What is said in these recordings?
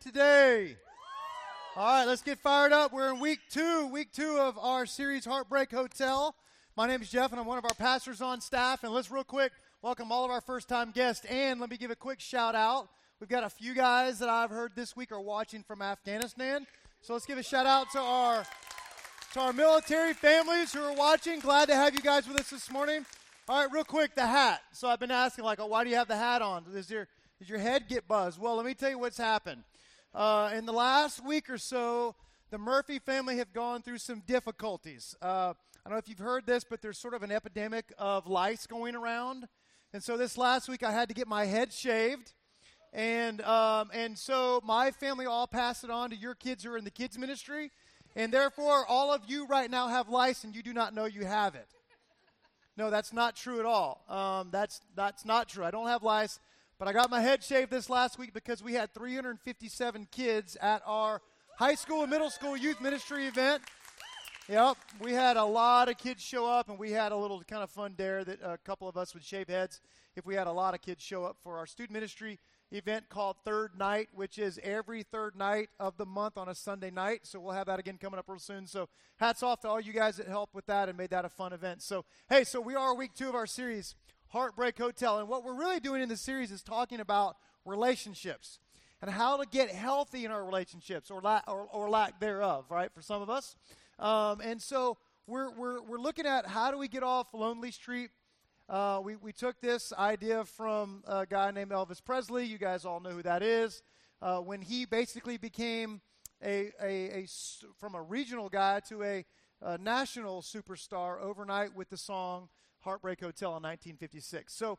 today? All right, let's get fired up. We're in week two, week two of our series Heartbreak Hotel. My name is Jeff, and I'm one of our pastors on staff. And let's real quick welcome all of our first time guests. And let me give a quick shout out. We've got a few guys that I've heard this week are watching from Afghanistan. So let's give a shout out to our to our military families who are watching. Glad to have you guys with us this morning. All right, real quick, the hat. So I've been asking, like, oh, why do you have the hat on? Is your does your head get buzzed? Well, let me tell you what's happened. Uh, in the last week or so, the Murphy family have gone through some difficulties. Uh, I don't know if you've heard this, but there's sort of an epidemic of lice going around. And so this last week, I had to get my head shaved. And, um, and so my family all passed it on to your kids who are in the kids' ministry. And therefore, all of you right now have lice and you do not know you have it. No, that's not true at all. Um, that's, that's not true. I don't have lice. But I got my head shaved this last week because we had 357 kids at our high school and middle school youth ministry event. Yep, we had a lot of kids show up, and we had a little kind of fun dare that a couple of us would shave heads if we had a lot of kids show up for our student ministry event called Third Night, which is every third night of the month on a Sunday night. So we'll have that again coming up real soon. So hats off to all you guys that helped with that and made that a fun event. So, hey, so we are week two of our series Heartbreak Hotel. And what we're really doing in this series is talking about relationships and how to get healthy in our relationships or, la- or, or lack thereof, right, for some of us. Um, and so we're, we're, we're looking at how do we get off Lonely Street. Uh, we, we took this idea from a guy named Elvis Presley. You guys all know who that is. Uh, when he basically became a, a, a, from a regional guy to a, a national superstar overnight with the song Heartbreak Hotel in 1956. So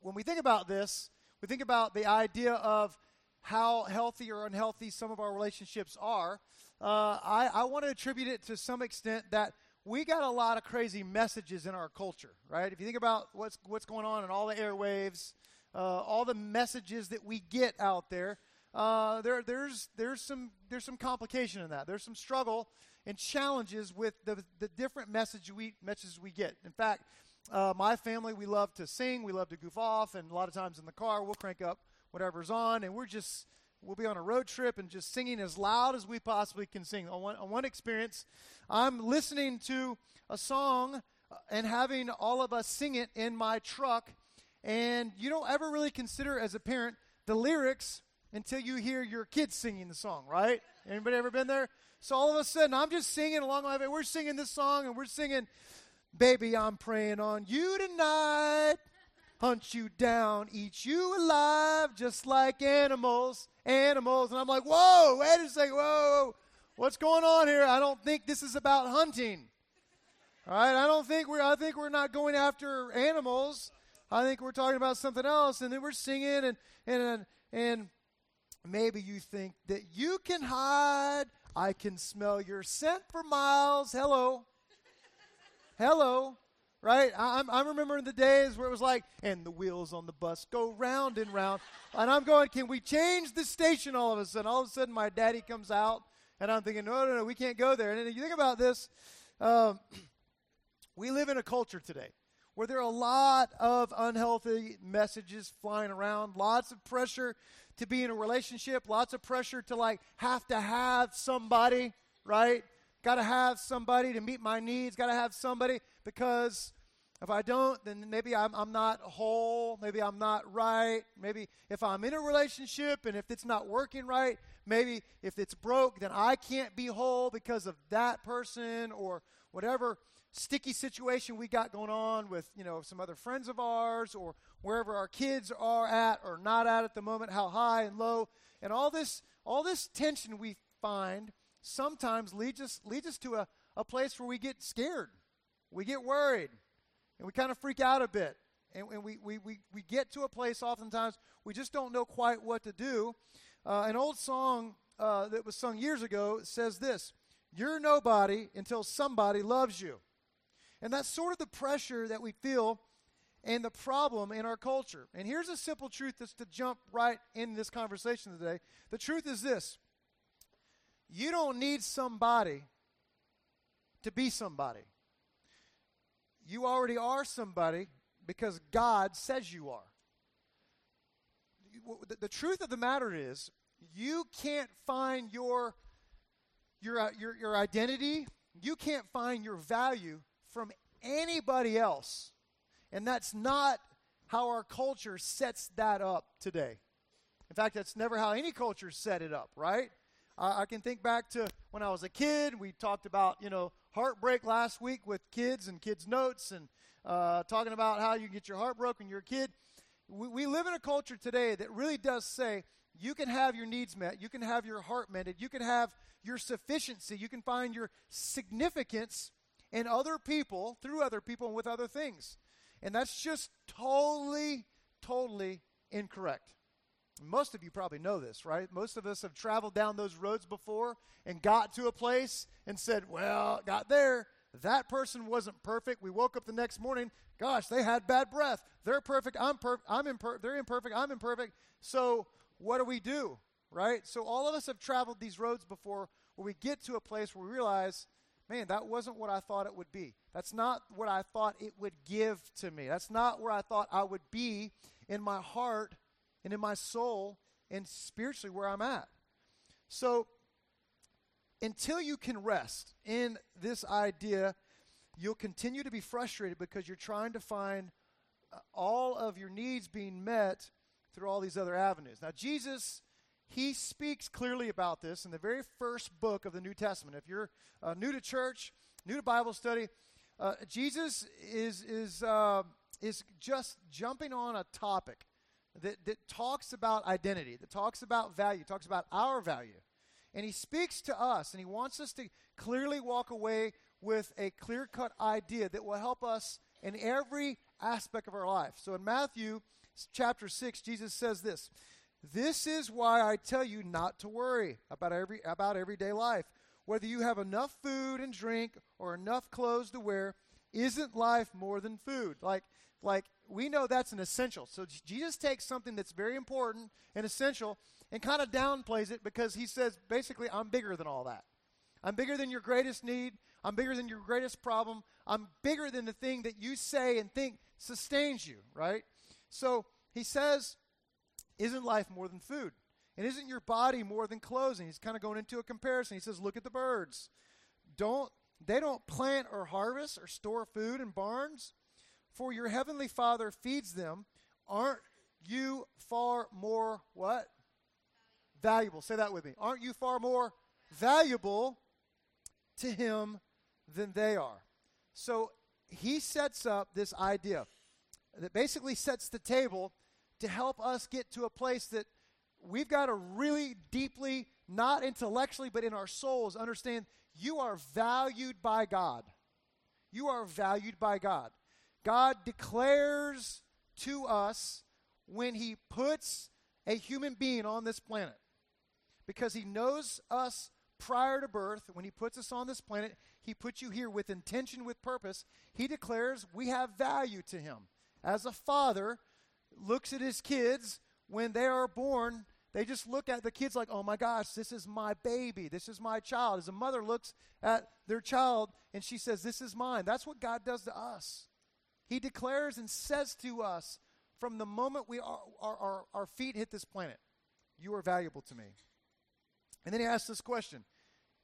when we think about this, we think about the idea of how healthy or unhealthy some of our relationships are. Uh, I, I want to attribute it to some extent that we got a lot of crazy messages in our culture, right? If you think about what's what's going on in all the airwaves, uh, all the messages that we get out there, uh, there there's there's some there's some complication in that. There's some struggle and challenges with the, the different message we, messages we get. In fact, uh, my family, we love to sing, we love to goof off, and a lot of times in the car, we'll crank up whatever's on, and we're just, we'll be on a road trip and just singing as loud as we possibly can sing. On one, on one experience, I'm listening to a song uh, and having all of us sing it in my truck, and you don't ever really consider as a parent the lyrics until you hear your kids singing the song, right? Anybody ever been there? So all of a sudden, I'm just singing along my way. We're singing this song, and we're singing, Baby, I'm preying on you tonight. Hunt you down, eat you alive, just like animals, animals. And I'm like, whoa, wait a second, whoa, what's going on here? I don't think this is about hunting. All right, I don't think we're, I think we're not going after animals. I think we're talking about something else. And then we're singing, and, and, and maybe you think that you can hide I can smell your scent for miles. Hello. Hello. Right? I'm, I'm remembering the days where it was like, and the wheels on the bus go round and round. And I'm going, can we change the station all of a sudden? All of a sudden, my daddy comes out, and I'm thinking, no, no, no, we can't go there. And then you think about this, um, we live in a culture today where there are a lot of unhealthy messages flying around, lots of pressure to be in a relationship, lots of pressure to like have to have somebody, right? Got to have somebody to meet my needs, got to have somebody because if I don't, then maybe I'm, I'm not whole, maybe I'm not right. Maybe if I'm in a relationship and if it's not working right, maybe if it's broke, then I can't be whole because of that person or whatever sticky situation we got going on with, you know, some other friends of ours or wherever our kids are at or not at at the moment, how high and low. And all this all this tension we find sometimes leads us leads us to a, a place where we get scared. We get worried. And we kind of freak out a bit. And, and we, we, we, we get to a place oftentimes we just don't know quite what to do. Uh, an old song uh, that was sung years ago says this You're nobody until somebody loves you. And that's sort of the pressure that we feel and the problem in our culture. And here's a simple truth that's to jump right in this conversation today. The truth is this you don't need somebody to be somebody. You already are somebody because God says you are. The, the truth of the matter is, you can't find your, your, uh, your, your identity, you can't find your value from anybody else. And that's not how our culture sets that up today. In fact, that's never how any culture set it up, right? I can think back to when I was a kid. We talked about, you know, heartbreak last week with kids and kids' notes and uh, talking about how you can get your heart broken you're a kid. We, we live in a culture today that really does say you can have your needs met, you can have your heart mended, you can have your sufficiency, you can find your significance in other people, through other people, and with other things. And that's just totally, totally incorrect. Most of you probably know this, right? Most of us have traveled down those roads before and got to a place and said, Well, got there. That person wasn't perfect. We woke up the next morning. Gosh, they had bad breath. They're perfect. I'm perfect. I'm imperfect. They're imperfect. I'm imperfect. So what do we do? Right? So all of us have traveled these roads before where we get to a place where we realize, man, that wasn't what I thought it would be. That's not what I thought it would give to me. That's not where I thought I would be in my heart and in my soul and spiritually where I'm at. So until you can rest in this idea, you'll continue to be frustrated because you're trying to find uh, all of your needs being met through all these other avenues. Now, Jesus, he speaks clearly about this in the very first book of the New Testament. If you're uh, new to church, new to Bible study, uh, Jesus is, is, uh, is just jumping on a topic that, that talks about identity, that talks about value, talks about our value. And he speaks to us, and he wants us to clearly walk away with a clear cut idea that will help us in every aspect of our life. So in Matthew chapter 6, Jesus says this This is why I tell you not to worry about, every, about everyday life. Whether you have enough food and drink or enough clothes to wear, isn't life more than food? Like, like we know that's an essential. So Jesus takes something that's very important and essential and kind of downplays it because he says basically, I'm bigger than all that. I'm bigger than your greatest need. I'm bigger than your greatest problem. I'm bigger than the thing that you say and think sustains you, right? So he says, Isn't life more than food? And isn't your body more than clothes? And he's kind of going into a comparison. He says, Look at the birds. Don't they don't plant or harvest or store food in barns? For your heavenly Father feeds them. Aren't you far more what? Valuable. Say that with me. Aren't you far more valuable to him than they are? So he sets up this idea that basically sets the table to help us get to a place that we've got to really deeply, not intellectually, but in our souls, understand you are valued by God. You are valued by God. God declares to us when He puts a human being on this planet. Because He knows us prior to birth, when He puts us on this planet, He puts you here with intention, with purpose. He declares we have value to Him. As a father looks at his kids when they are born, they just look at the kids like, oh my gosh, this is my baby. This is my child. As a mother looks at their child and she says, this is mine. That's what God does to us. He declares and says to us from the moment we are, our, our, our feet hit this planet, you are valuable to me. And then he asks this question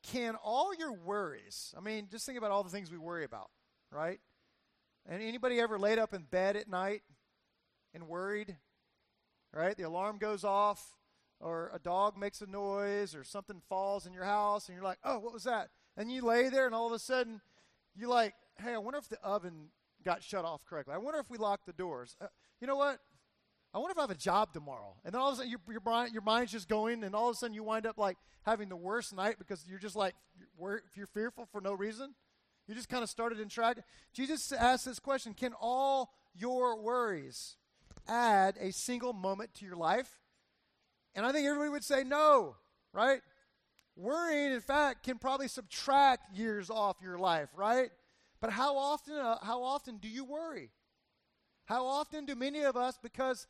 Can all your worries, I mean, just think about all the things we worry about, right? And anybody ever laid up in bed at night and worried? Right? The alarm goes off, or a dog makes a noise, or something falls in your house, and you're like, oh, what was that? And you lay there, and all of a sudden, you're like, hey, I wonder if the oven got shut off correctly. I wonder if we locked the doors. Uh, you know what? I wonder if I have a job tomorrow. And then all of a sudden, your, your, your mind's just going, and all of a sudden, you wind up like having the worst night because you're just like, you're, you're fearful for no reason. You just kind of started in track. Jesus asked this question Can all your worries add a single moment to your life? And I think everybody would say no, right? Worrying, in fact, can probably subtract years off your life, right? But how often, uh, how often do you worry? How often do many of us, because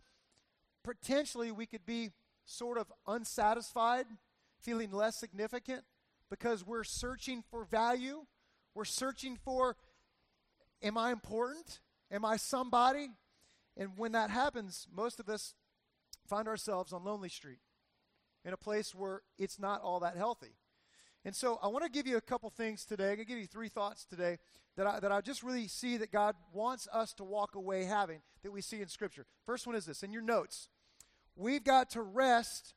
potentially we could be sort of unsatisfied, feeling less significant, because we're searching for value, we're searching for, am I important? Am I somebody? And when that happens, most of us find ourselves on Lonely Street. in a place where it's not all that healthy. And so I want to give you a couple things today. I'm going to give you three thoughts today that I, that I just really see that God wants us to walk away having that we see in Scripture. First one is this in your notes. We've got to rest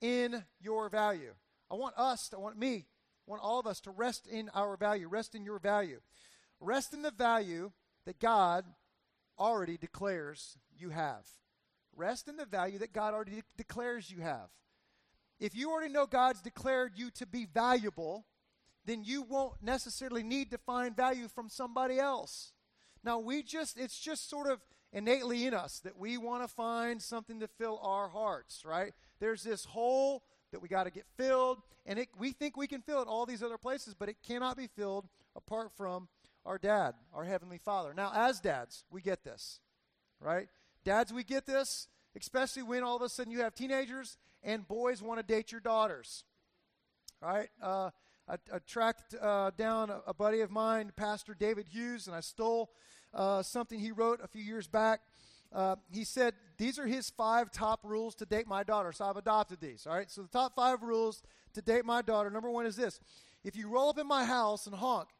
in your value. I want us, I want me, I want all of us to rest in our value, rest in your value. Rest in the value that God already declares you have. Rest in the value that God already de- declares you have. If you already know God's declared you to be valuable, then you won't necessarily need to find value from somebody else. Now, we just, it's just sort of innately in us that we want to find something to fill our hearts, right? There's this hole that we got to get filled, and it, we think we can fill it all these other places, but it cannot be filled apart from our dad, our heavenly father. Now, as dads, we get this, right? Dads, we get this, especially when all of a sudden you have teenagers and boys want to date your daughters. right? Uh, I, I, tracked uh, down a, a, buddy of mine, Pastor David Hughes, and I stole uh, something he wrote a few years back. Uh, he said, These are his five top rules to date my daughter. So I've adopted these. All right? So the top five rules to date my daughter number one is this If you roll up in my house and honk,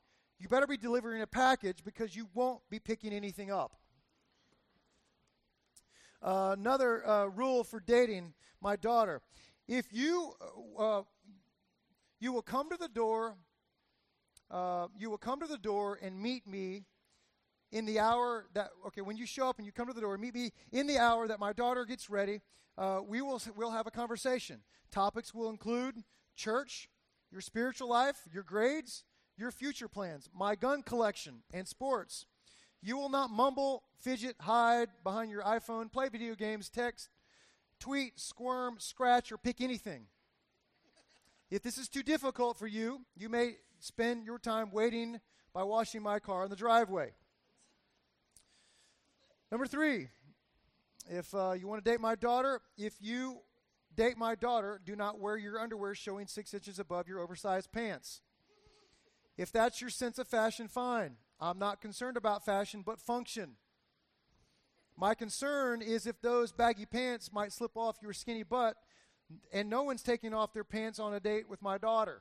you better be delivering a package because you won't be picking anything up. Uh, another uh, rule for dating my daughter. If you uh, you will come to the door, uh, you will come to the door and meet me in the hour that okay when you show up and you come to the door meet me in the hour that my daughter gets ready uh, we will we'll have a conversation topics will include church your spiritual life your grades your future plans my gun collection and sports you will not mumble fidget hide behind your iphone play video games text tweet, squirm, scratch, or pick anything. If this is too difficult for you, you may spend your time waiting by washing my car in the driveway. Number three, if uh, you want to date my daughter, if you date my daughter, do not wear your underwear showing six inches above your oversized pants. If that's your sense of fashion, fine. I'm not concerned about fashion, but function. My concern is if those baggy pants might slip off your skinny butt, and no one's taking off their pants on a date with my daughter.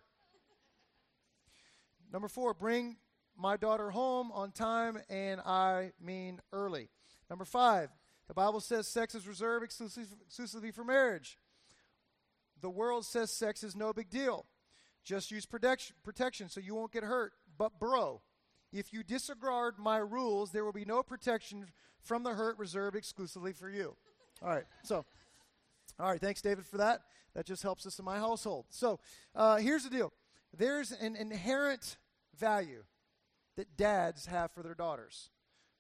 Number four, bring my daughter home on time, and I mean early. Number five, the Bible says sex is reserved exclusively for marriage. The world says sex is no big deal. Just use protection, protection so you won't get hurt. But, bro, if you disregard my rules, there will be no protection from the hurt reserved exclusively for you. All right, so, all right, thanks, David, for that. That just helps us in my household. So, uh, here's the deal there's an inherent value that dads have for their daughters.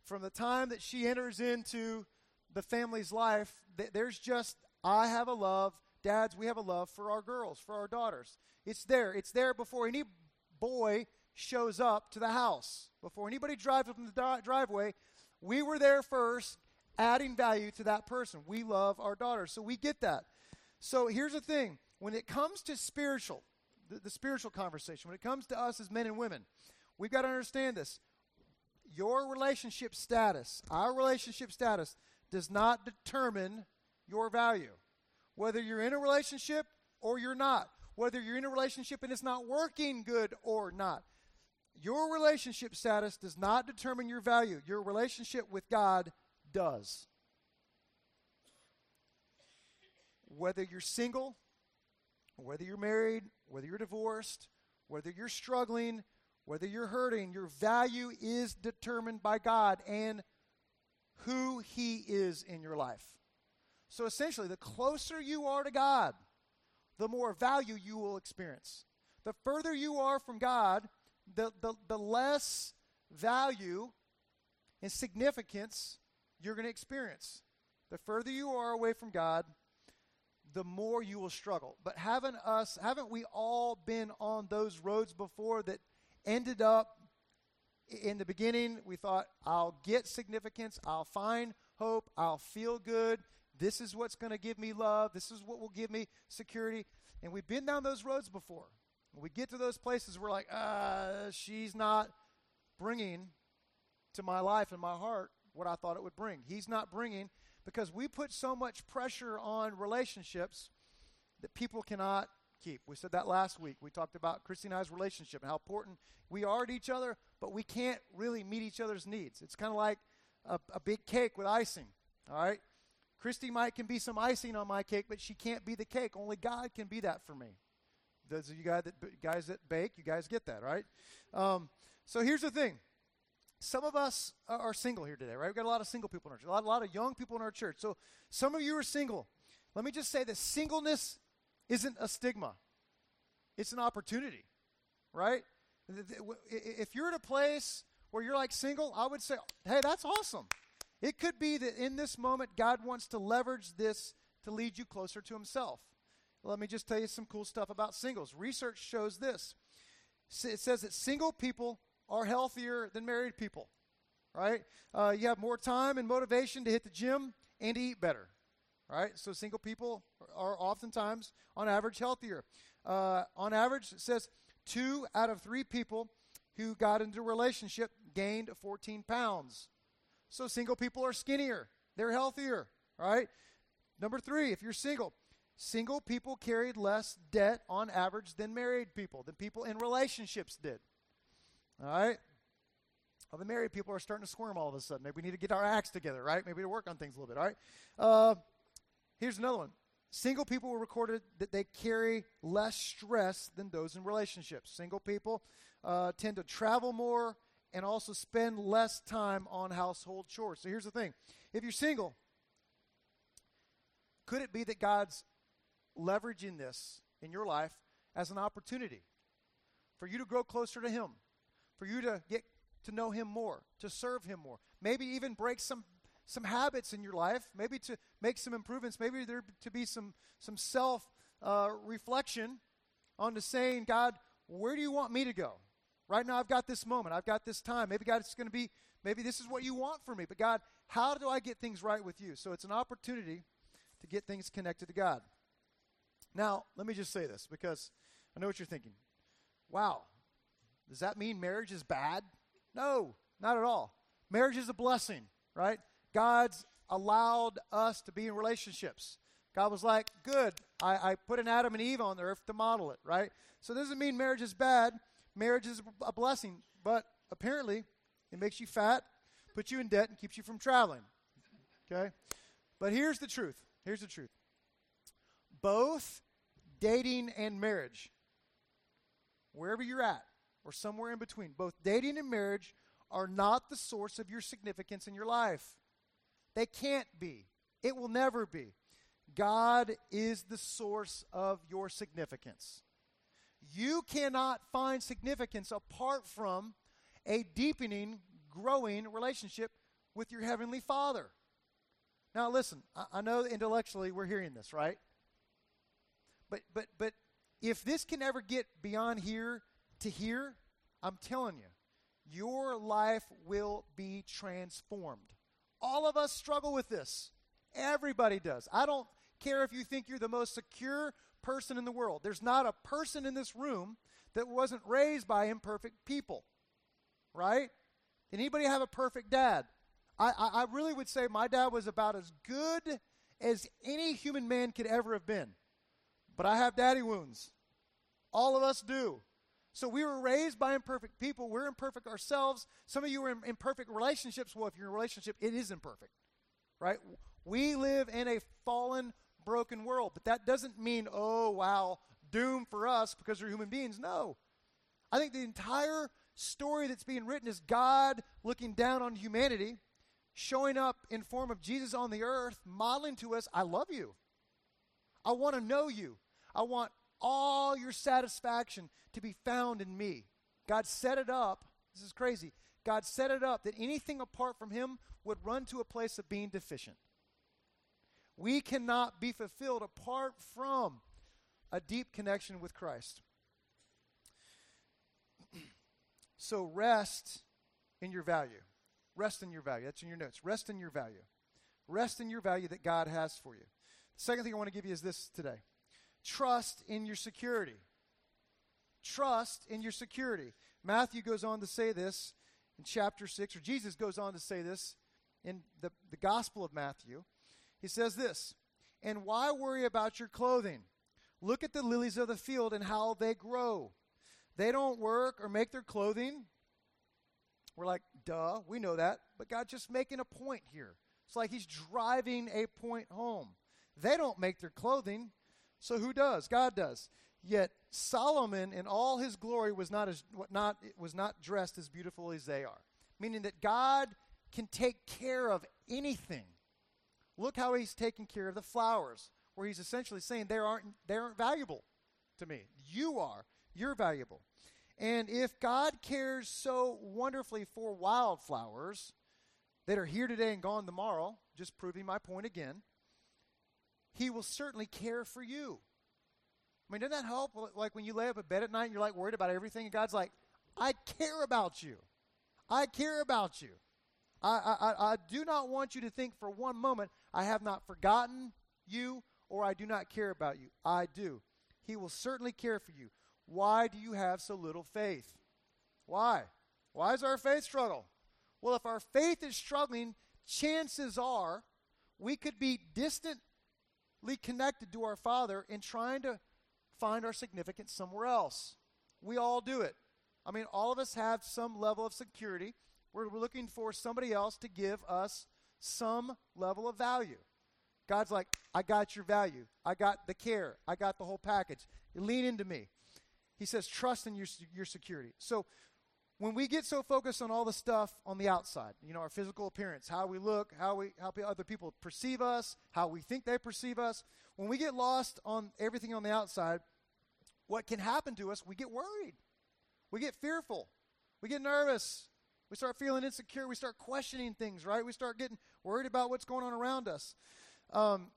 From the time that she enters into the family's life, th- there's just, I have a love, dads, we have a love for our girls, for our daughters. It's there. It's there before any boy shows up to the house. Before anybody drives up in the driveway, we were there first, adding value to that person. We love our daughters, so we get that. So here's the thing when it comes to spiritual, the, the spiritual conversation, when it comes to us as men and women, we've got to understand this. Your relationship status, our relationship status, does not determine your value. Whether you're in a relationship or you're not, whether you're in a relationship and it's not working good or not. Your relationship status does not determine your value. Your relationship with God does. Whether you're single, whether you're married, whether you're divorced, whether you're struggling, whether you're hurting, your value is determined by God and who He is in your life. So essentially, the closer you are to God, the more value you will experience. The further you are from God, the, the, the less value and significance you're going to experience. The further you are away from God, the more you will struggle. But haven't us, haven't we all been on those roads before that ended up in the beginning? We thought, I'll get significance, I'll find hope, I'll feel good. This is what's going to give me love. This is what will give me security. And we've been down those roads before. When we get to those places, we're like, uh, she's not bringing to my life and my heart what I thought it would bring. He's not bringing because we put so much pressure on relationships that people cannot keep. We said that last week. We talked about Christy and I's relationship and how important we are to each other, but we can't really meet each other's needs. It's kind of like a, a big cake with icing, all right? Christy might can be some icing on my cake, but she can't be the cake. Only God can be that for me. Those of you guys that, guys that bake, you guys get that, right? Um, so here's the thing. Some of us are single here today, right? We've got a lot of single people in our church, a lot, a lot of young people in our church. So some of you are single. Let me just say that singleness isn't a stigma, it's an opportunity, right? If you're at a place where you're like single, I would say, hey, that's awesome. It could be that in this moment, God wants to leverage this to lead you closer to Himself. Let me just tell you some cool stuff about singles. Research shows this it says that single people are healthier than married people, right? Uh, you have more time and motivation to hit the gym and to eat better, right? So single people are oftentimes, on average, healthier. Uh, on average, it says two out of three people who got into a relationship gained 14 pounds. So single people are skinnier, they're healthier, right? Number three, if you're single, single people carried less debt on average than married people, than people in relationships did. All right? Well, the married people are starting to squirm all of a sudden. Maybe we need to get our acts together, right? Maybe to work on things a little bit, all right? Uh, here's another one. Single people were recorded that they carry less stress than those in relationships. Single people uh, tend to travel more and also spend less time on household chores. So here's the thing if you're single, could it be that God's leveraging this in your life as an opportunity for you to grow closer to Him, for you to get to know Him more, to serve Him more, maybe even break some some habits in your life, maybe to make some improvements, maybe there to be some some self uh, reflection onto saying, God, where do you want me to go? Right now, I've got this moment. I've got this time. Maybe, God, it's going to be, maybe this is what you want for me. But, God, how do I get things right with you? So it's an opportunity to get things connected to God. Now, let me just say this because I know what you're thinking. Wow, does that mean marriage is bad? No, not at all. Marriage is a blessing, right? God's allowed us to be in relationships. God was like, good, I, I put an Adam and Eve on the earth to model it, right? So it doesn't mean marriage is bad marriage is a blessing, but apparently it makes you fat, puts you in debt, and keeps you from traveling. Okay? But here's the truth. Here's the truth. Both dating and marriage, wherever you're at, or somewhere in between, both dating and marriage are not the source of your significance in your life. They can't be. It will never be. God is the source of your significance. You cannot find significance apart from a deepening, growing relationship with your Heavenly Father. Now, listen, I, I know intellectually we're hearing this, right? But, but, but if this can ever get beyond here to here, I'm telling you, your life will be transformed. All of us struggle with this. Everybody does. I don't care if you think you're the most secure person in the world. There's not a person in this room that wasn't raised by imperfect people, right? Anybody have a perfect dad? I, I, I really would say my dad was about as good as any human man could ever have been. But I have daddy wounds. All of us do. So we were raised by imperfect people. We're imperfect ourselves. Some of you are in imperfect relationships. Well, if you're in a relationship, it is imperfect, right? We live in a fallen, broken world. But that doesn't mean, oh, wow, doom for us because we're human beings. No. I think the entire story that's being written is God looking down on humanity, showing up in form of Jesus on the earth, modeling to us, I love you. I want to know you. I want all your satisfaction to be found in me. God set it up. This is crazy. God set it up that anything apart from Him would run to a place of being deficient. We cannot be fulfilled apart from a deep connection with Christ. so rest in your value. Rest in your value. That's in your notes. Rest in your value. Rest in your value that God has for you. The second thing I want to give you is this today trust in your security. Trust in your security. Matthew goes on to say this in chapter 6, or Jesus goes on to say this in the, the Gospel of Matthew. He says this And why worry about your clothing? Look at the lilies of the field and how they grow. They don't work or make their clothing. We're like, duh, we know that. But God's just making a point here. It's like He's driving a point home. They don't make their clothing, so who does? God does. Yet Solomon, in all his glory, was not as what not was not dressed as beautiful as they are. Meaning that God can take care of anything. Look how He's taking care of the flowers, where He's essentially saying they aren't they aren't valuable to me. You are. You're valuable. And if God cares so wonderfully for wildflowers that are here today and gone tomorrow, just proving my point again, He will certainly care for you. I mean, doesn't that help? Like when you lay up in bed at night and you're like worried about everything, and God's like, I care about you. I care about you. I, I, I do not want you to think for one moment, I have not forgotten you or I do not care about you. I do. He will certainly care for you. Why do you have so little faith? Why? Why is our faith struggle? Well, if our faith is struggling, chances are we could be distantly connected to our Father in trying to find our significance somewhere else. We all do it. I mean, all of us have some level of security. We're, looking for somebody else to give us some level of value. God's like, I got your value. I got the care. I got the whole package. Lean into me. He says, trust in your, your security. So when we get so focused on all the stuff on the outside, you know, our physical appearance, how we look, how we how other people perceive us, how we think they perceive us, when we get lost on everything on the outside, what can happen to us? We get worried. We get fearful. We get nervous. We start feeling insecure. We start questioning things, right? We start getting worried about what's going on around us. Um,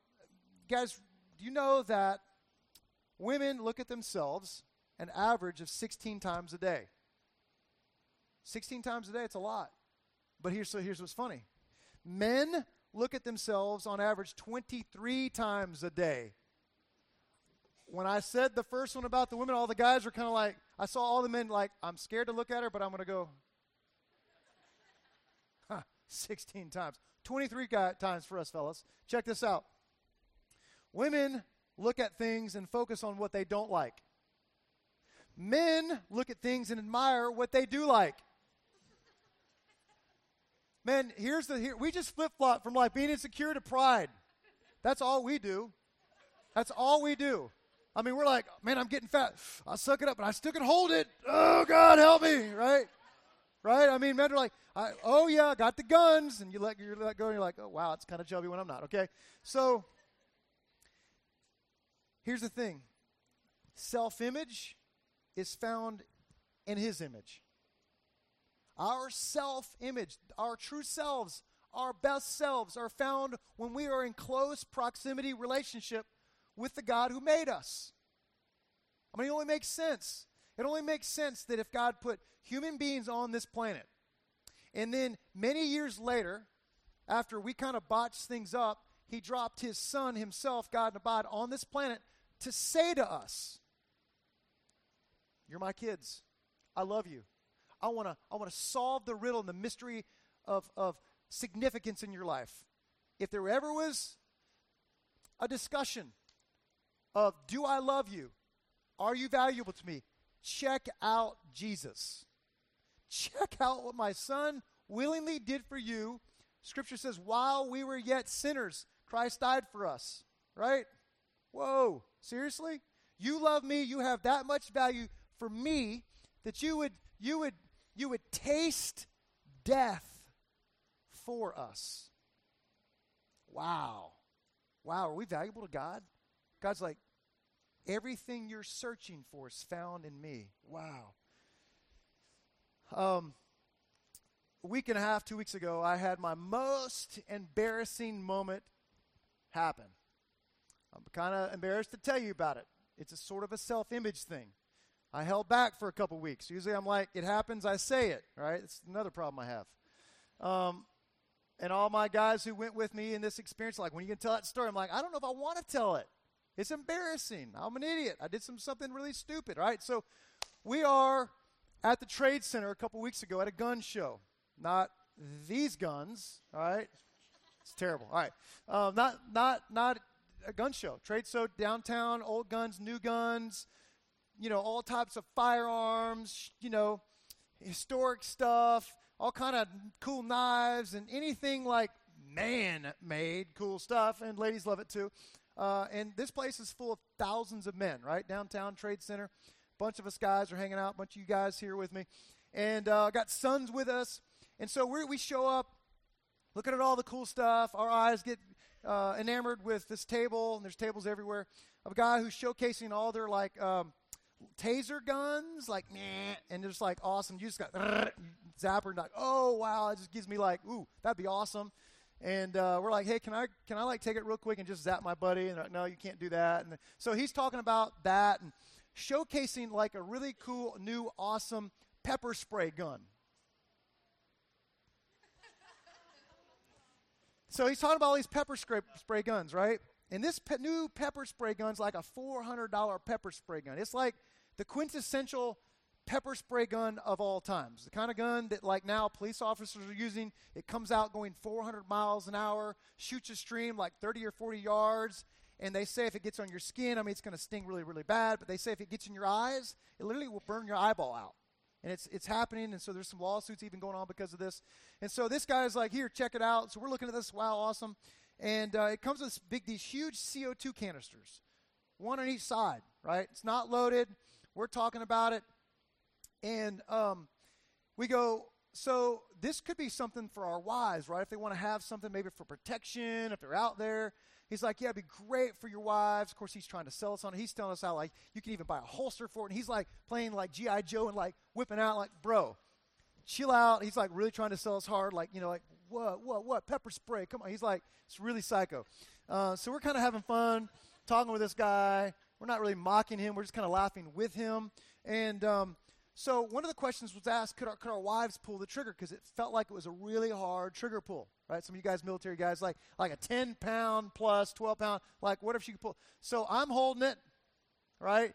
guys, do you know that women look at themselves an average of 16 times a day. 16 times a day, it's a lot. But here's, so here's what's funny men look at themselves on average 23 times a day. When I said the first one about the women, all the guys were kind of like, I saw all the men like, I'm scared to look at her, but I'm going to go. Huh, 16 times. 23 times for us, fellas. Check this out. Women look at things and focus on what they don't like. Men look at things and admire what they do like. Man, here's the here we just flip flop from like being insecure to pride. That's all we do. That's all we do. I mean, we're like, man, I'm getting fat. I suck it up, but I still can hold it. Oh God, help me, right? Right? I mean, men are like, oh yeah, I got the guns, and you let you let go, and you're like, oh wow, it's kind of chubby when I'm not. Okay, so here's the thing: self-image is found in His image. Our self image, our true selves, our best selves are found when we are in close proximity relationship with the God who made us. I mean, it only makes sense. It only makes sense that if God put human beings on this planet, and then many years later, after we kind of botched things up, he dropped his son himself, God and abide, on this planet to say to us, you're my kids. I love you. I want to I want to solve the riddle and the mystery of, of significance in your life. If there ever was a discussion of do I love you? Are you valuable to me? Check out Jesus. Check out what my son willingly did for you. Scripture says, while we were yet sinners, Christ died for us. Right? Whoa, seriously? You love me, you have that much value for me that you would you would you would taste death for us. Wow. Wow, are we valuable to God? God's like, everything you're searching for is found in me. Wow. Um, a week and a half, two weeks ago, I had my most embarrassing moment happen. I'm kind of embarrassed to tell you about it. It's a sort of a self image thing. I held back for a couple weeks. Usually I'm like, it happens, I say it, right? It's another problem I have. Um, and all my guys who went with me in this experience, like, when you can tell that story, I'm like, I don't know if I want to tell it. It's embarrassing. I'm an idiot. I did some something really stupid, right? So we are at the Trade Center a couple weeks ago at a gun show. Not these guns, all right? It's terrible. All right. Um, not, not, not a gun show. Trade show downtown, old guns, new guns, you know, all types of firearms, you know, historic stuff, all kind of cool knives, and anything like man-made cool stuff. And ladies love it too. Uh, and this place is full of thousands of men, right? Downtown Trade Center. A bunch of us guys are hanging out. A bunch of you guys here with me, and uh, got sons with us. And so we we show up, looking at all the cool stuff. Our eyes get uh, enamored with this table, and there's tables everywhere of a guy who's showcasing all their like um, taser guns, like meh, and just like awesome. You just got zapper and like, oh wow, it just gives me like, ooh, that'd be awesome. And uh, we're like, hey, can I can I like take it real quick and just zap my buddy? And like, no, you can't do that. And so he's talking about that and showcasing like a really cool new awesome pepper spray gun. so he's talking about all these pepper spray, guns, right? And this pe- new pepper spray gun's like a $400 pepper spray gun. It's like the quintessential pepper spray gun of all times. The kind of gun that, like now, police officers are using. It comes out going 400 miles an hour, shoots a stream like 30 or 40 yards. And they say if it gets on your skin, I mean, it's going to sting really, really bad. But they say if it gets in your eyes, it literally will burn your eyeball out. And it's, it's happening. And so there's some lawsuits even going on because of this. And so this guy is like, here, check it out. So we're looking at this. Wow, awesome. And uh, it comes with big, these huge CO2 canisters, one on each side, right? It's not loaded. We're talking about it. And um, we go, so this could be something for our wives, right? If they want to have something maybe for protection, if they're out there. He's like, yeah, it'd be great for your wives. Of course, he's trying to sell us on it. He's telling us how, like, you can even buy a holster for it. And he's like playing like G.I. Joe and like whipping out, like, bro, chill out. He's like really trying to sell us hard, like, you know, like, what, what, what? Pepper spray. Come on. He's like, it's really psycho. Uh, so we're kind of having fun talking with this guy. We're not really mocking him. We're just kind of laughing with him. And um, so one of the questions was asked, could our, could our wives pull the trigger? Because it felt like it was a really hard trigger pull, right? Some of you guys, military guys, like, like a 10 pound plus 12 pound, like what if she could pull? So I'm holding it, right?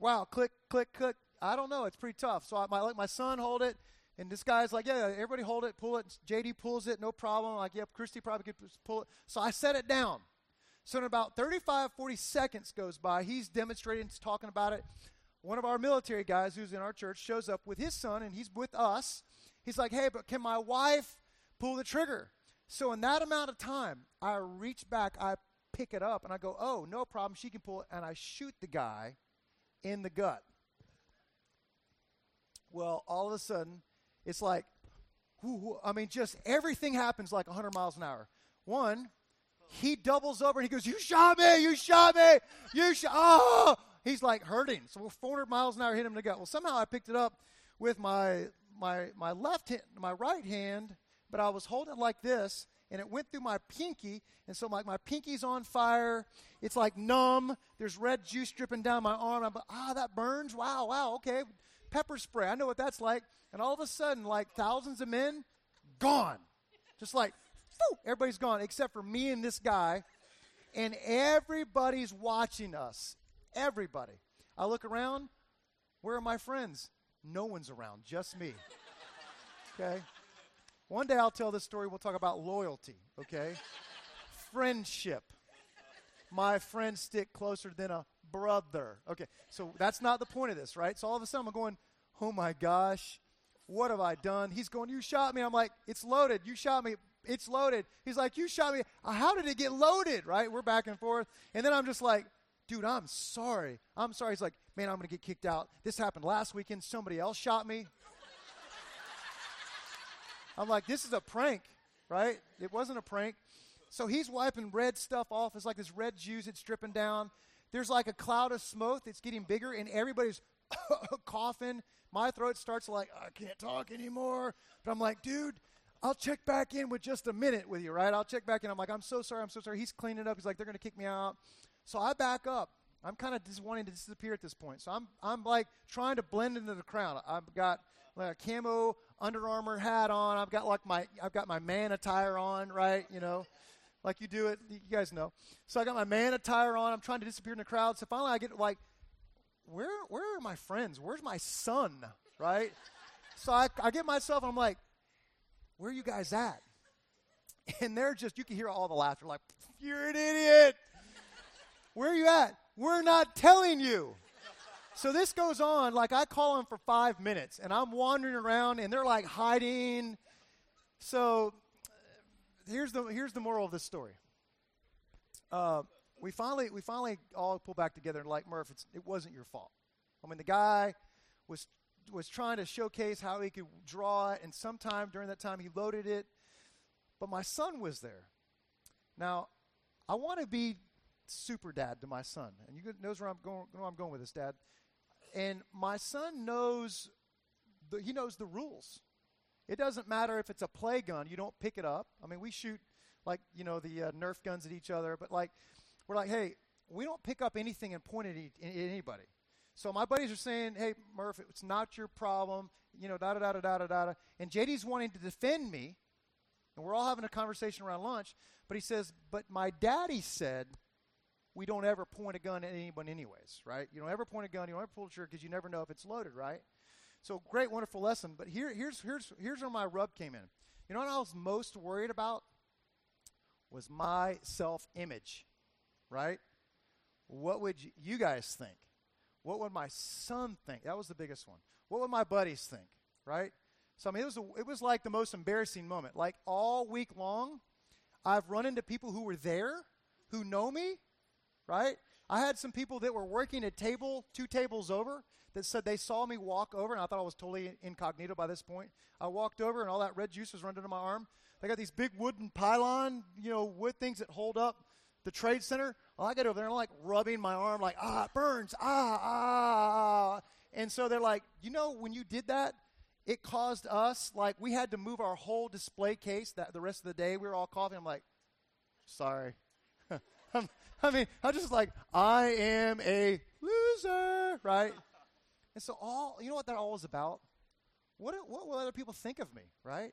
Wow, click, click, click. I don't know. It's pretty tough. So I my, let my son hold it. And this guy's like, yeah, everybody hold it, pull it. JD pulls it, no problem. I'm like, yep, Christy probably could pull it. So I set it down. So in about 35, 40 seconds goes by, he's demonstrating, talking about it one of our military guys who's in our church shows up with his son and he's with us. He's like, hey, but can my wife pull the trigger? So in that amount of time, I reach back, I pick it up, and I go, oh, no problem, she can pull it, and I shoot the guy in the gut. Well, all of a sudden, it's like, whoo, I mean, just everything happens like 100 miles an hour. One, he doubles over and he goes, You shot me! You shot me! You shot! Oh! He's like hurting. So we're 400 miles an hour hit him in the gut. Well, somehow I picked it up with my my my left hand, my right hand, but I was holding it like this, and it went through my pinky, and so like my pinky's on fire. It's like numb. There's red juice dripping down my arm. I'm like, ah, that burns. Wow, wow, okay. Pepper spray. I know what that's like. And all of a sudden, like thousands of men, gone. Just like, everybody's gone except for me and this guy. And everybody's watching us. Everybody. I look around. Where are my friends? No one's around, just me. Okay? One day I'll tell this story. We'll talk about loyalty, okay? Friendship. My friends stick closer than a brother. Okay, so that's not the point of this, right? So all of a sudden I'm going, oh my gosh, what have I done? He's going, you shot me. I'm like, it's loaded. You shot me. It's loaded. He's like, you shot me. How did it get loaded, right? We're back and forth. And then I'm just like, dude, I'm sorry. I'm sorry. He's like, man, I'm going to get kicked out. This happened last weekend. Somebody else shot me. I'm like, this is a prank, right? It wasn't a prank. So he's wiping red stuff off. It's like this red juice. It's dripping down. There's like a cloud of smoke that's getting bigger, and everybody's coughing. My throat starts like, I can't talk anymore. But I'm like, dude, I'll check back in with just a minute with you, right? I'll check back in. I'm like, I'm so sorry. I'm so sorry. He's cleaning up. He's like, they're going to kick me out. So I back up. I'm kind of just wanting to disappear at this point. So I'm, I'm like trying to blend into the crowd. I've got like a camo Under Armour hat on. I've got like my, I've got my man attire on, right? You know, like you do it. You guys know. So I got my man attire on. I'm trying to disappear in the crowd. So finally I get like, where, where are my friends? Where's my son? Right? so I, I get myself, I'm like, where are you guys at? And they're just, you can hear all the laughter, like, you're an idiot. Where are you at? We're not telling you. So this goes on, like I call them for five minutes, and I'm wandering around, and they're like hiding. So here's the here's the moral of this story. Uh, we finally we finally all pull back together and like Murph, it wasn't your fault. I mean, the guy was was trying to showcase how he could draw it, and sometime during that time he loaded it. But my son was there. Now, I want to be super dad to my son, and you knows where I'm going. Where I'm going with this, Dad. And my son knows, the, he knows the rules. It doesn't matter if it's a play gun; you don't pick it up. I mean, we shoot like you know the uh, Nerf guns at each other, but like we're like, hey, we don't pick up anything and point it at anybody. So my buddies are saying, hey, Murph, it's not your problem, you know, da da da da da da da. And JD's wanting to defend me, and we're all having a conversation around lunch. But he says, but my daddy said we don't ever point a gun at anyone, anyways, right? You don't ever point a gun, you don't ever pull the trigger because you never know if it's loaded, right? So great, wonderful lesson. But here, here's here's here's where my rub came in. You know what I was most worried about was my self-image, right? What would you guys think? What would my son think? That was the biggest one. What would my buddies think? Right? So I mean, it was a, it was like the most embarrassing moment. Like all week long, I've run into people who were there, who know me, right? I had some people that were working a table, two tables over, that said they saw me walk over, and I thought I was totally incognito by this point. I walked over, and all that red juice was running into my arm. They got these big wooden pylon, you know, wood things that hold up the trade center. Well, I get over there and I'm like rubbing my arm, like, ah, it burns, ah, ah. And so they're like, you know, when you did that, it caused us, like, we had to move our whole display case that the rest of the day. We were all coughing. I'm like, sorry. I mean, I'm just like, I am a loser, right? And so all, you know what that all is about? What, what will other people think of me, right?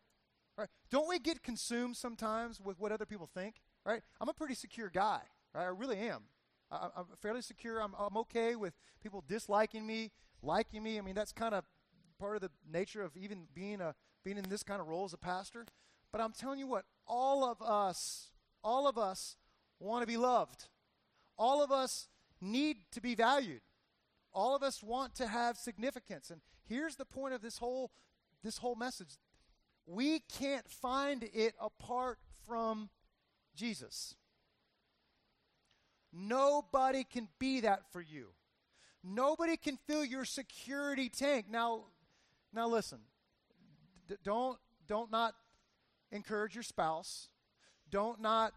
Right? Don't we get consumed sometimes with what other people think? Right? I'm a pretty secure guy. Right? I really am. I, am fairly secure. I'm, I'm okay with people disliking me, liking me. I mean, that's kind of part of the nature of even being a being in this kind of role as a pastor. But I'm telling you what, all of us, all of us want to be loved. All of us need to be valued. All of us want to have significance. And here's the point of this whole this whole message. We can't find it apart from Jesus. Nobody can be that for you. Nobody can fill your security tank. Now, now listen. D- don't don't not encourage your spouse. Don't not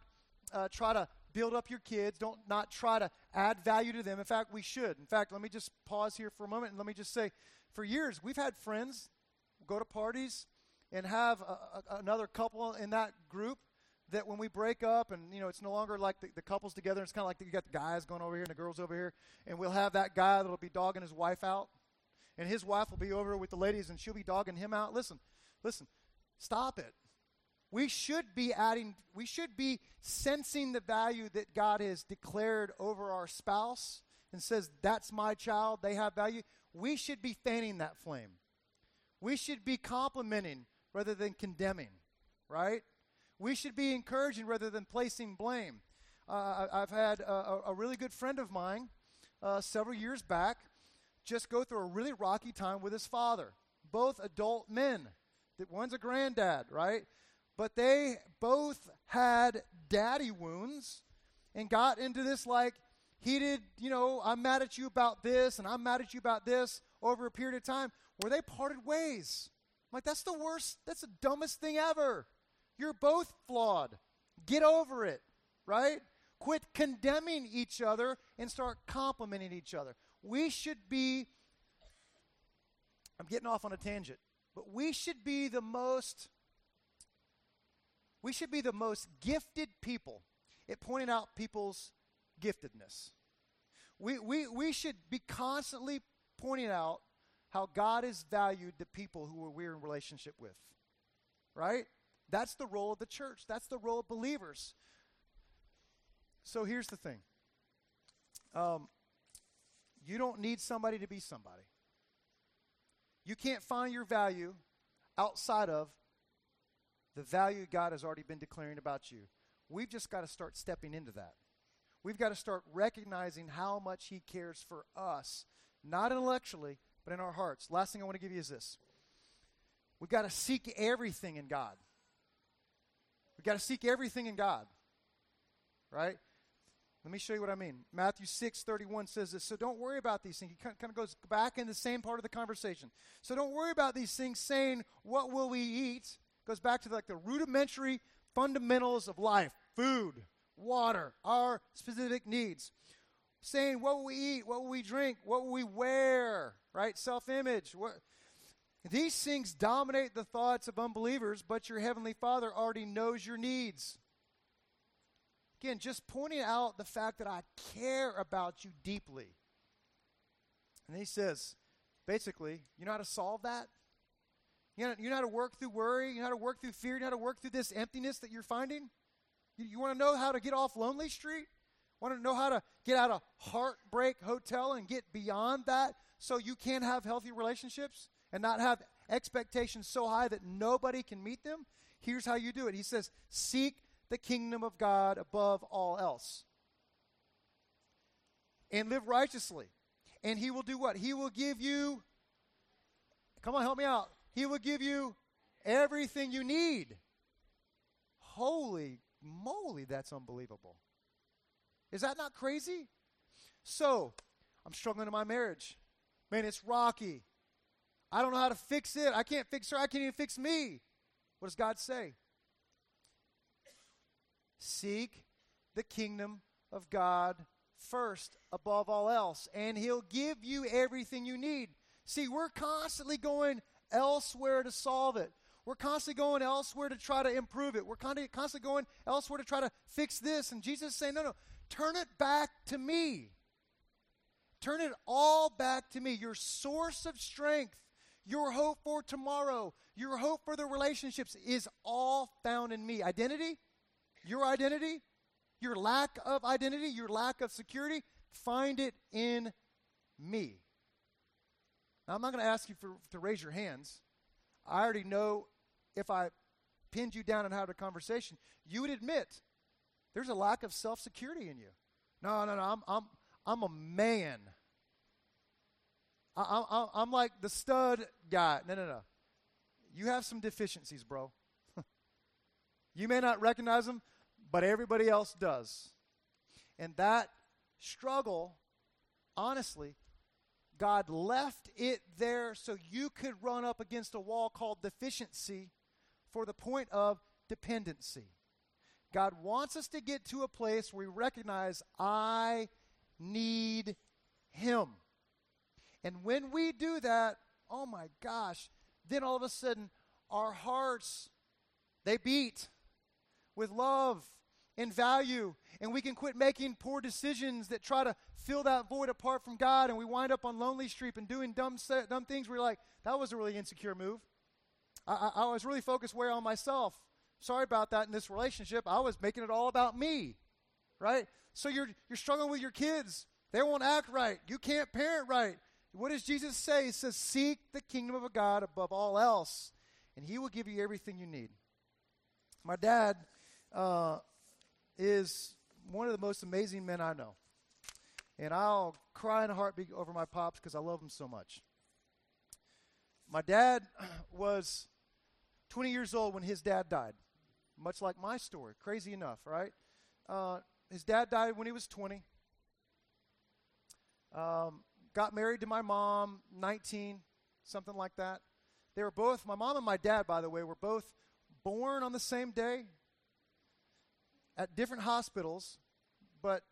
uh, try to build up your kids. Don't not try to add value to them. In fact, we should. In fact, let me just pause here for a moment and let me just say, for years we've had friends go to parties and have a, a, another couple in that group that when we break up and you know it's no longer like the, the couples together it's kind of like the, you got the guys going over here and the girls over here and we'll have that guy that'll be dogging his wife out and his wife will be over with the ladies and she'll be dogging him out listen listen stop it we should be adding we should be sensing the value that god has declared over our spouse and says that's my child they have value we should be fanning that flame we should be complimenting rather than condemning, right? We should be encouraging rather than placing blame. Uh, I've had a, a, really good friend of mine uh, several years back just go through a really rocky time with his father. Both adult men. One's a granddad, right? But they both had daddy wounds and got into this like heated, you know, I'm mad at you about this and I'm mad at you about this over a period of time where they parted ways. I'm like, that's the worst, that's the dumbest thing ever. You're both flawed. Get over it, right? Quit condemning each other and start complimenting each other. We should be, I'm getting off on a tangent, but we should be the most, we should be the most gifted people at pointing out people's giftedness. We, we, we should be constantly pointing out how God has valued the people who we're in relationship with. Right? That's the role of the church. That's the role of believers. So here's the thing um, you don't need somebody to be somebody. You can't find your value outside of the value God has already been declaring about you. We've just got to start stepping into that. we've got to start recognizing how much He cares for us, not intellectually, but in our hearts. Last thing I want to give you is this we've got to seek everything in God. We've got to seek everything in God, right? Let me show you what I mean. Matthew 6 31 says this. So don't worry about these things. He kind of goes back in the same part of the conversation. So don't worry about these things saying, What will we eat? Goes back to like the rudimentary fundamentals of life food, water, our specific needs. Saying, What will we eat? What will we drink? What will we wear? Right? Self image. These things dominate the thoughts of unbelievers, but your heavenly Father already knows your needs. Again, just pointing out the fact that I care about you deeply. And he says, basically, you know how to solve that? You know, you know how to work through worry? You know how to work through fear? You know how to work through this emptiness that you're finding? You, you want to know how to get off Lonely Street? Want to know how to get out of Heartbreak Hotel and get beyond that so you can have healthy relationships and not have expectations so high that nobody can meet them? Here's how you do it. He says, Seek the kingdom of God above all else. And live righteously. And he will do what? He will give you, come on, help me out. He will give you everything you need. Holy moly, that's unbelievable. Is that not crazy? So, I'm struggling in my marriage. Man, it's rocky. I don't know how to fix it. I can't fix her. I can't even fix me. What does God say? Seek the kingdom of God first above all else, and He'll give you everything you need. See, we're constantly going elsewhere to solve it. We're constantly going elsewhere to try to improve it. We're constantly going elsewhere to try to fix this. And Jesus is saying, no, no, turn it back to me. Turn it all back to me. Your source of strength, your hope for tomorrow, your hope for the relationships is all found in me. Identity? your identity, your lack of identity, your lack of security, find it in me. Now, I'm not going to ask you for, to raise your hands. I already know if I pinned you down and had a conversation, you would admit there's a lack of self security in you. No, no, no, I'm, I'm, I'm a man. I, I, I'm like the stud guy. No, no, no. You have some deficiencies, bro. you may not recognize them, but everybody else does. And that struggle, honestly, God left it there so you could run up against a wall called deficiency for the point of dependency. God wants us to get to a place where we recognize, I need Him. And when we do that, oh my gosh, then all of a sudden our hearts, they beat with love and value. And we can quit making poor decisions that try to fill that void apart from God. And we wind up on Lonely Street and doing dumb, dumb things you're like, that was a really insecure move. I, I, I was really focused where on myself. Sorry about that in this relationship. I was making it all about me, right? So you're, you're struggling with your kids. They won't act right. You can't parent right. What does Jesus say? He says, Seek the kingdom of God above all else, and He will give you everything you need. My dad, uh, is one of the most amazing men I know. And I'll cry in a heartbeat over my pops because I love him so much. My dad was 20 years old when his dad died, much like my story. Crazy enough, right? Uh, his dad died when he was 20. Um, got married to my mom, 19, something like that. They were both, my mom and my dad, by the way, were both born on the same day, at different hospitals, but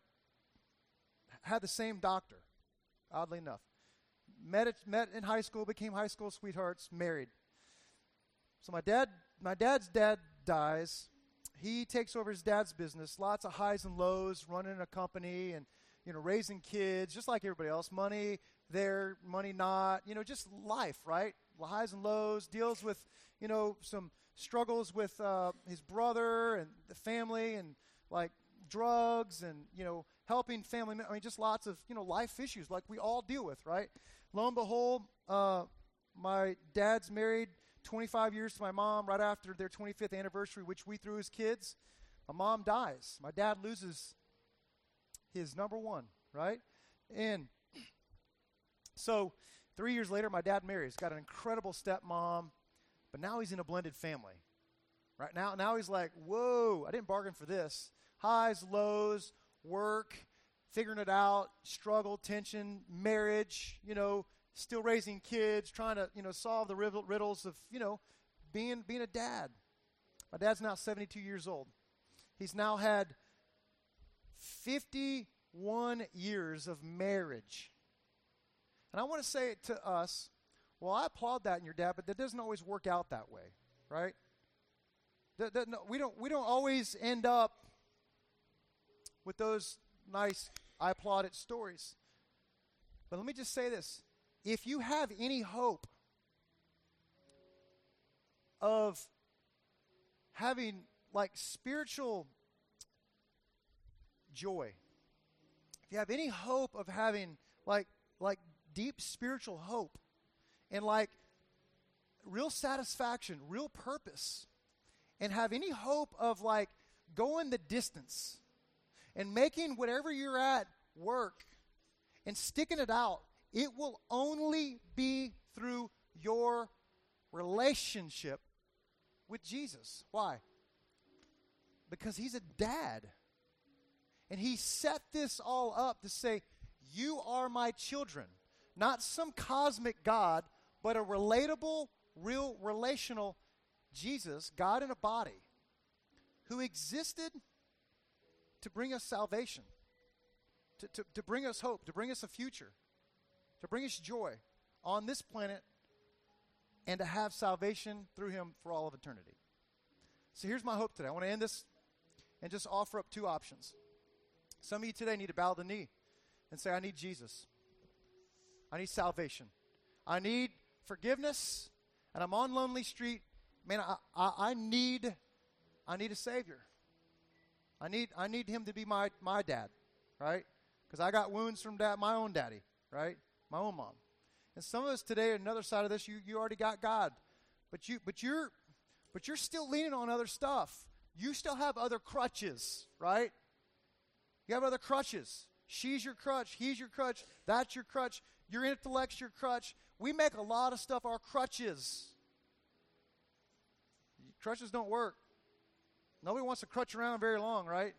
had the same doctor, oddly enough. Met, met in high school, became high school sweethearts, married. So my dad, my dad's dad dies. He takes over his dad's business. Lots of highs and lows, running a company and you know raising kids, just like everybody else. Money there, money not. You know, just life, right? Highs and lows. Deals with you know some struggles with uh, his brother and the family and like drugs and you know helping family i mean just lots of you know life issues like we all deal with right lo and behold uh, my dad's married 25 years to my mom right after their 25th anniversary which we threw as kids my mom dies my dad loses his number one, right? And so three years later, my dad marries, got an incredible stepmom, but now he's in a blended family. Right now, now he's like, whoa, I didn't bargain for this. Highs, lows, work, figuring it out, struggle, tension, marriage, you know, still raising kids, trying to, you know, solve the riddles of, you know, being being a dad. My dad's now 72 years old. He's now had 51 years of marriage. And I want to say it to us, well, I applaud that in your dad, but that doesn't always work out that way, right? That, that, no, we, don't, we don't always end up with those nice, I applaud it stories. But let me just say this if you have any hope of having like spiritual joy, if you have any hope of having like like deep spiritual hope and like real satisfaction, real purpose, and have any hope of like going the distance and making whatever you're at work and sticking it out, it will only be through your relationship with Jesus. Why? Because he's a dad. And he set this all up to say, You are my children. Not some cosmic God, but a relatable, real, relational Jesus, God in a body, who existed to bring us salvation, to, to, to bring us hope, to bring us a future, to bring us joy on this planet, and to have salvation through him for all of eternity. So here's my hope today. I want to end this and just offer up two options. Some of you today need to bow the knee and say, I need Jesus. I need salvation. I need forgiveness. And I'm on Lonely Street. Man, I, I, I need I need a Savior. I need I need him to be my, my dad, right? Because I got wounds from dad, my own daddy, right? My own mom. And some of us today, another side of this, you, you already got God. But you but you're but you're still leaning on other stuff. You still have other crutches, right? You have other crutches. She's your crutch. He's your crutch. That's your crutch. Your intellect's your crutch. We make a lot of stuff our crutches. Crutches don't work. Nobody wants to crutch around very long, right?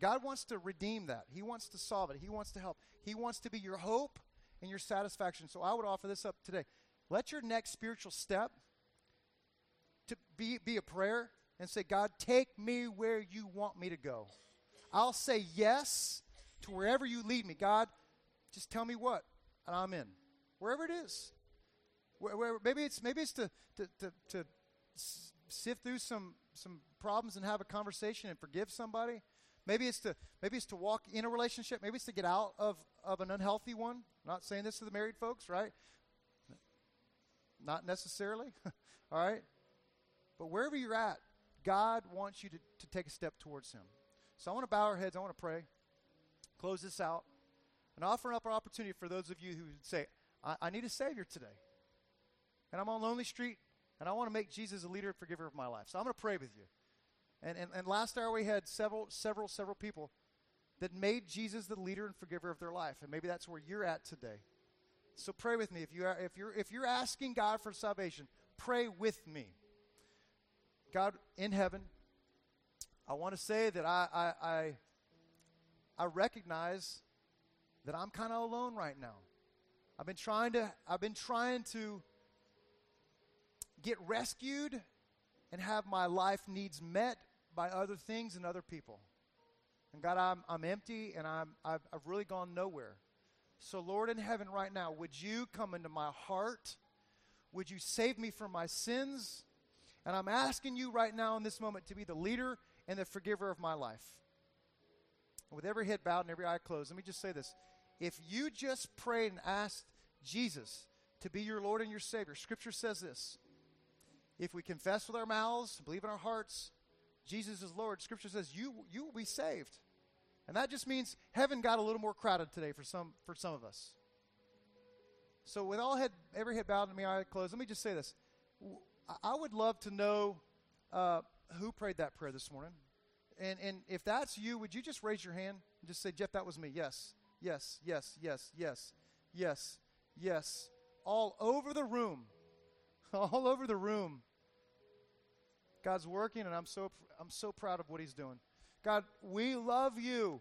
God wants to redeem that. He wants to solve it. He wants to help. He wants to be your hope and your satisfaction. So I would offer this up today. Let your next spiritual step to be, be a prayer and say, God, take me where you want me to go. I'll say yes to wherever you lead me. God, just tell me what, and I'm in. Wherever it is. Maybe it's maybe it's to, to, to, to sift through some some problems and have a conversation and forgive somebody. Maybe it's to maybe it's to walk in a relationship. Maybe it's to get out of, of an unhealthy one. I'm not saying this to the married folks, right? Not necessarily. All right? But wherever you're at, God wants you to, to take a step towards Him. So I want to bow our heads. I want to pray. Close this out. And offering up an opportunity for those of you who say, I, I need a Savior today. And I'm on Lonely Street, and I want to make Jesus a leader and forgiver of my life. So I'm going to pray with you. And, and, and last hour we had several, several, several people that made Jesus the leader and forgiver of their life. And maybe that's where you're at today. So pray with me. If, you are, if, you're, if you're asking God for salvation, pray with me. God in heaven, I want to say that I, I, I, I recognize that I'm kind of alone right now. I've been trying to I've been trying to get rescued and have my life needs met by other things and other people. And God, I'm, I'm empty and I'm, I've, I've really gone nowhere. So, Lord in heaven, right now, would you come into my heart? Would you save me from my sins? And I'm asking you right now in this moment to be the leader and the forgiver of my life. with every head bowed and every eye closed, let me just say this if you just prayed and asked Jesus to be your Lord and your Savior, Scripture says this. If we confess with our mouths, believe in our hearts, Jesus is Lord, Scripture says you, you will be saved. And that just means heaven got a little more crowded today for some, for some of us. So, with all head, every head bowed and my eye closed, let me just say this. I would love to know uh, who prayed that prayer this morning. And, and if that's you, would you just raise your hand and just say, Jeff, that was me? Yes, yes, yes, yes, yes, yes, yes. All over the room. All over the room. God's working, and I'm so, I'm so proud of what He's doing. God, we love you.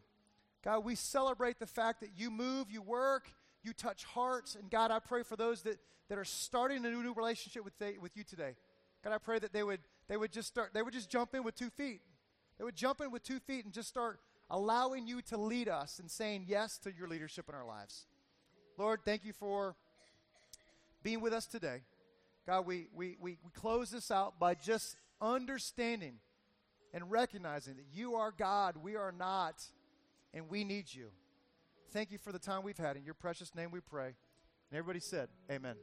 God, we celebrate the fact that you move, you work, you touch hearts. And God, I pray for those that, that are starting a new, new relationship with, they, with you today. God, I pray that they would, they would just start, they would just jump in with two feet. They would jump in with two feet and just start allowing you to lead us and saying yes to your leadership in our lives. Lord, thank you for being with us today. God, we, we, we, we close this out by just understanding and recognizing that you are God, we are not, and we need you. Thank you for the time we've had. In your precious name we pray. And everybody said, Amen.